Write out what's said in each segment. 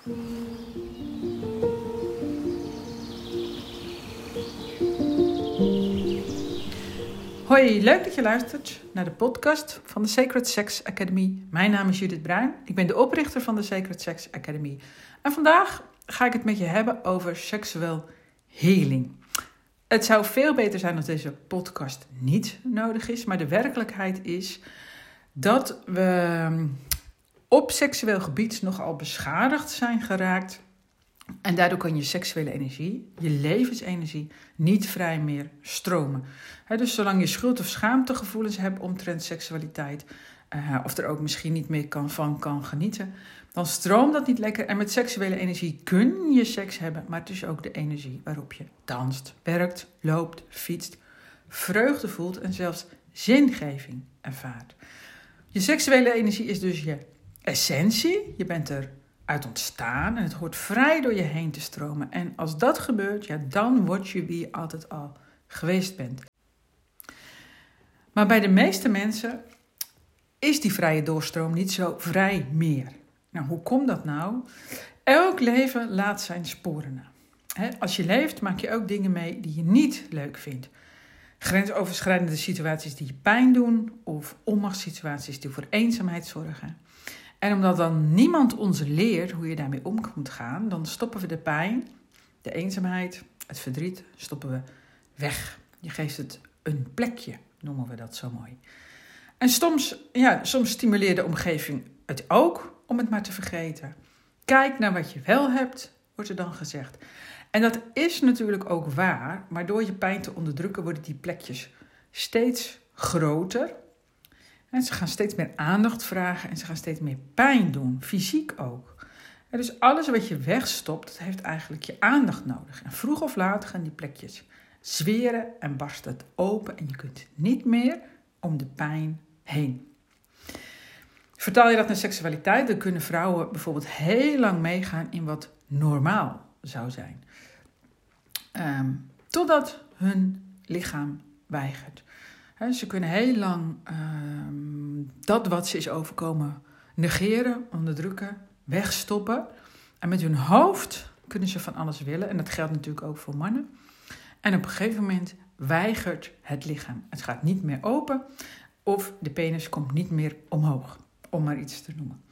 Hoi, leuk dat je luistert naar de podcast van de Sacred Sex Academy. Mijn naam is Judith Bruin. Ik ben de oprichter van de Sacred Sex Academy. En vandaag ga ik het met je hebben over seksueel healing. Het zou veel beter zijn als deze podcast niet nodig is, maar de werkelijkheid is dat we op seksueel gebied nogal beschadigd zijn geraakt. En daardoor kan je seksuele energie, je levensenergie, niet vrij meer stromen. dus zolang je schuld- of schaamtegevoelens hebt omtrent seksualiteit, uh, of er ook misschien niet meer kan, van kan genieten, dan stroomt dat niet lekker. En met seksuele energie kun je seks hebben, maar het is ook de energie waarop je danst, werkt, loopt, fietst, vreugde voelt en zelfs zingeving ervaart. Je seksuele energie is dus je essentie. Je bent er uit ontstaan en het hoort vrij door je heen te stromen. En als dat gebeurt, ja, dan word je wie je altijd al geweest bent. Maar bij de meeste mensen is die vrije doorstroom niet zo vrij meer. Nou, hoe komt dat nou? Elk leven laat zijn sporen na. als je leeft, maak je ook dingen mee die je niet leuk vindt. Grensoverschrijdende situaties die je pijn doen, of onmachtssituaties die voor eenzaamheid zorgen. En omdat dan niemand ons leert hoe je daarmee om moet gaan, dan stoppen we de pijn, de eenzaamheid, het verdriet, stoppen we weg. Je geeft het een plekje, noemen we dat zo mooi. En soms, ja, soms stimuleert de omgeving het ook om het maar te vergeten. Kijk naar wat je wel hebt, wordt er dan gezegd. En dat is natuurlijk ook waar, maar door je pijn te onderdrukken worden die plekjes steeds groter. En ze gaan steeds meer aandacht vragen en ze gaan steeds meer pijn doen, fysiek ook. Dus alles wat je wegstopt, dat heeft eigenlijk je aandacht nodig. En vroeg of laat gaan die plekjes zweren en barst het open en je kunt niet meer om de pijn heen. Vertaal je dat naar seksualiteit, dan kunnen vrouwen bijvoorbeeld heel lang meegaan in wat normaal zou zijn. Ehm, totdat hun lichaam weigert. Ze kunnen heel lang ehm, dat wat ze is overkomen negeren, onderdrukken, wegstoppen. En met hun hoofd kunnen ze van alles willen. En dat geldt natuurlijk ook voor mannen. En op een gegeven moment weigert het lichaam. Het gaat niet meer open of de penis komt niet meer omhoog, om maar iets te noemen.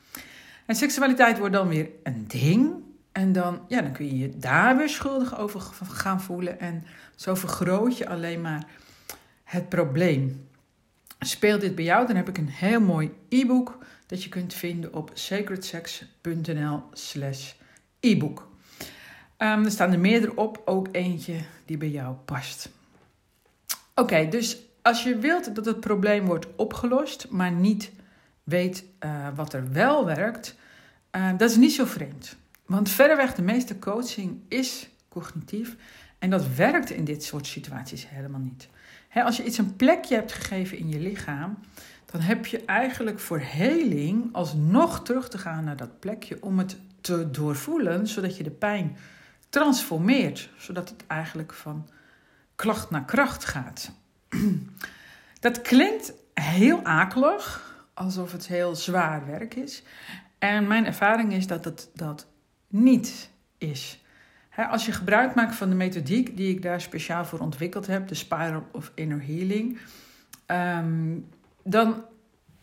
En seksualiteit wordt dan weer een ding. En dan, ja, dan kun je je daar weer schuldig over gaan voelen. En zo vergroot je alleen maar het probleem. Speelt dit bij jou, dan heb ik een heel mooi e-book dat je kunt vinden op sacredsex.nl slash e-book. Um, er staan er meerdere op, ook eentje die bij jou past. Oké, dus als je wilt dat het probleem wordt opgelost, maar niet weet uh, wat er wel werkt, uh, dat is niet zo vreemd. Want verreweg de meeste coaching is cognitief en dat werkt in dit soort situaties helemaal niet. als je iets een plekje hebt gegeven in je lichaam, dan heb je eigenlijk voor heling alsnog terug te gaan naar dat plekje om het te doorvoelen, zodat je de pijn transformeert, zodat het eigenlijk van klacht naar kracht gaat. Dat klinkt heel akelig, alsof het heel zwaar werk is. En mijn ervaring is dat het dat niet is. Als je gebruik maakt van de methodiek die ik daar speciaal voor ontwikkeld heb, de Spiral of Inner Healing, ehm, dan,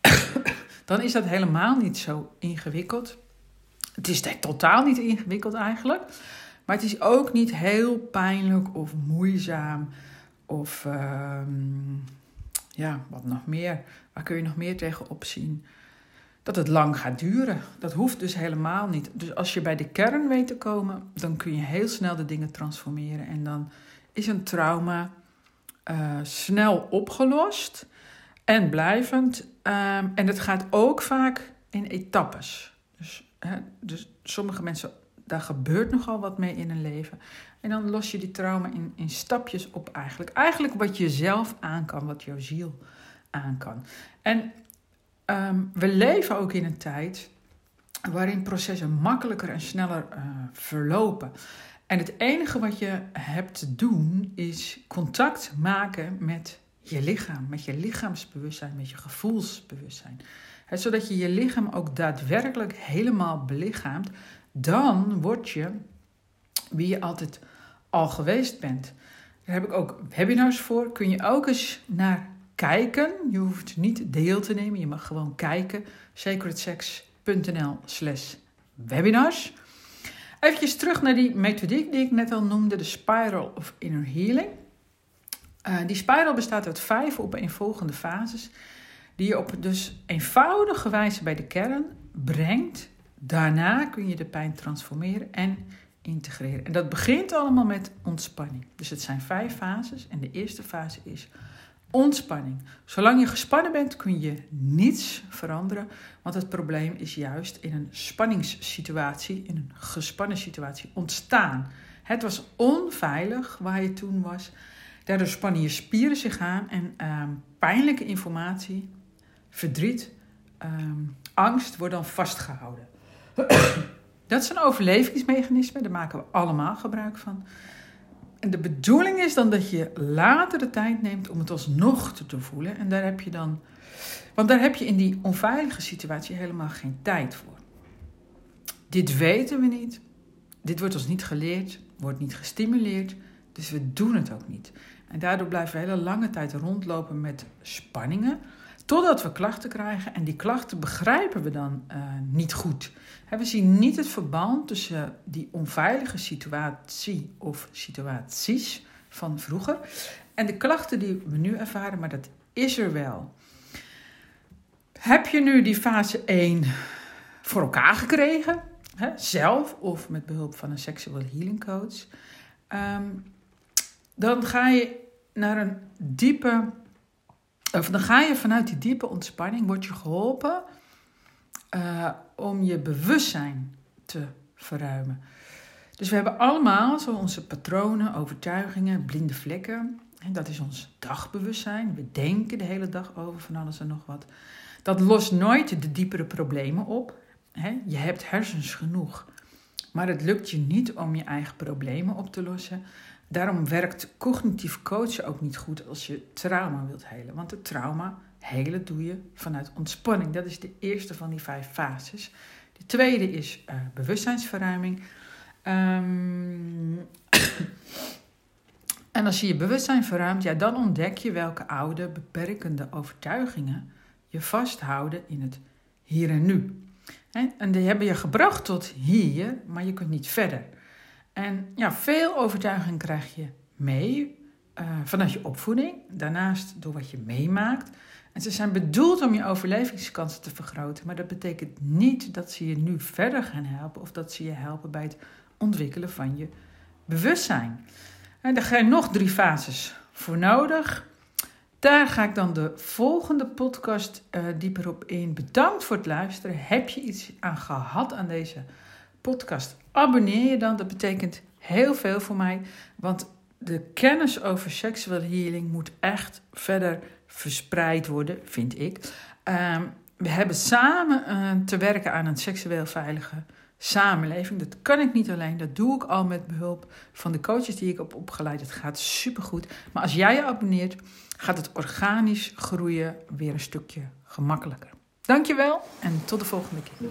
dan is dat helemaal niet zo ingewikkeld. Het is totaal niet ingewikkeld eigenlijk, maar het is ook niet heel pijnlijk of moeizaam of ehm, ja, wat nog meer? Waar kun je nog meer tegenop zien? Dat het lang gaat duren. Dat hoeft dus helemaal niet. Dus als je bij de kern weet te komen, dan kun je heel snel de dingen transformeren. En dan is een trauma uh, snel opgelost en blijvend. Um, en het gaat ook vaak in etappes. Dus, hè, dus sommige mensen daar gebeurt nogal wat mee in een leven. En dan los je die trauma in, in stapjes op eigenlijk. Eigenlijk wat je zelf aan kan, wat jouw ziel aan kan. En ehm, we leven ook in een tijd waarin processen makkelijker en sneller uh, verlopen. En het enige wat je hebt te doen is contact maken met je lichaam, met je lichaamsbewustzijn, met je gevoelsbewustzijn. zodat je je lichaam ook daadwerkelijk helemaal belichaamt dan word je wie je altijd al geweest bent. Daar heb ik ook webinars voor. Kun je ook eens naar kijken. Je hoeft niet deel te nemen, je mag gewoon kijken. sacredsex.nl slash webinars. Even terug naar die methodiek die ik net al noemde, de Spiral of Inner Healing. Uh, die spiral bestaat uit vijf opeenvolgende fases, die je op dus eenvoudige wijze bij de kern brengt. Daarna kun je de pijn transformeren en integreren. En dat begint allemaal met ontspanning. Dus het zijn vijf fases en de eerste fase is ontspanning. Zolang je gespannen bent, kun je niets veranderen, want het probleem is juist in een spanningssituatie, in een gespannen situatie ontstaan. Het was onveilig waar je toen was. Daardoor spannen je spieren zich aan en ehm, pijnlijke informatie, verdriet, ehm, angst wordt dan vastgehouden. Dat is een overlevingsmechanisme, daar maken we allemaal gebruik van. En de bedoeling is dan dat je later de tijd neemt om het alsnog te voelen. En daar heb je dan. Want daar heb je in die onveilige situatie helemaal geen tijd voor. Dit weten we niet. Dit wordt ons niet geleerd, wordt niet gestimuleerd. Dus we doen het ook niet. En daardoor blijven we hele lange tijd rondlopen met spanningen. Totdat we klachten krijgen en die klachten begrijpen we dan uh, niet goed. we zien niet het verband tussen die onveilige situatie of situaties van vroeger en de klachten die we nu ervaren, maar dat is er wel. Heb je nu die fase 1 voor elkaar gekregen, hè, zelf of met behulp van een sexual healing coach, um, dan ga je naar een diepe of dan ga je vanuit die diepe ontspanning, word je geholpen uh, om je bewustzijn te verruimen. Dus we hebben allemaal zo onze patronen, overtuigingen, blinde vlekken. En dat is ons dagbewustzijn. We denken de hele dag over van alles en nog wat. Dat lost nooit de diepere problemen op. Je hebt hersens genoeg. Maar het lukt je niet om je eigen problemen op te lossen. Daarom werkt cognitief coachen ook niet goed als je trauma wilt helen. Want het trauma helen doe je vanuit ontspanning. Dat is de eerste van die vijf fases. De tweede is uh, bewustzijnsverruiming. Um, en als je je bewustzijn verruimt, ja, dan ontdek je welke oude beperkende overtuigingen je vasthouden in het hier en nu. En die hebben je gebracht tot hier, maar je kunt niet verder. En ja, veel overtuiging krijg je mee uh, vanuit je opvoeding, daarnaast door wat je meemaakt. En ze zijn bedoeld om je overlevingskansen te vergroten, maar dat betekent niet dat ze je nu verder gaan helpen of dat ze je helpen bij het ontwikkelen van je bewustzijn. En daar je nog drie fases voor nodig. Daar ga ik dan de volgende podcast uh, dieper op in. Bedankt voor het luisteren. Heb je iets aan gehad aan deze podcast? Abonneer je dan. Dat betekent heel veel voor mij. Want de kennis over sexual healing moet echt verder verspreid worden, vind ik. Ehm, we hebben samen uh, te werken aan een seksueel veilige samenleving. Dat kan ik niet alleen, dat doe ik al met behulp van de coaches die ik heb opgeleid. Het gaat supergoed. Maar als jij je abonneert, gaat het organisch groeien weer een stukje gemakkelijker. Dankjewel en tot de volgende keer.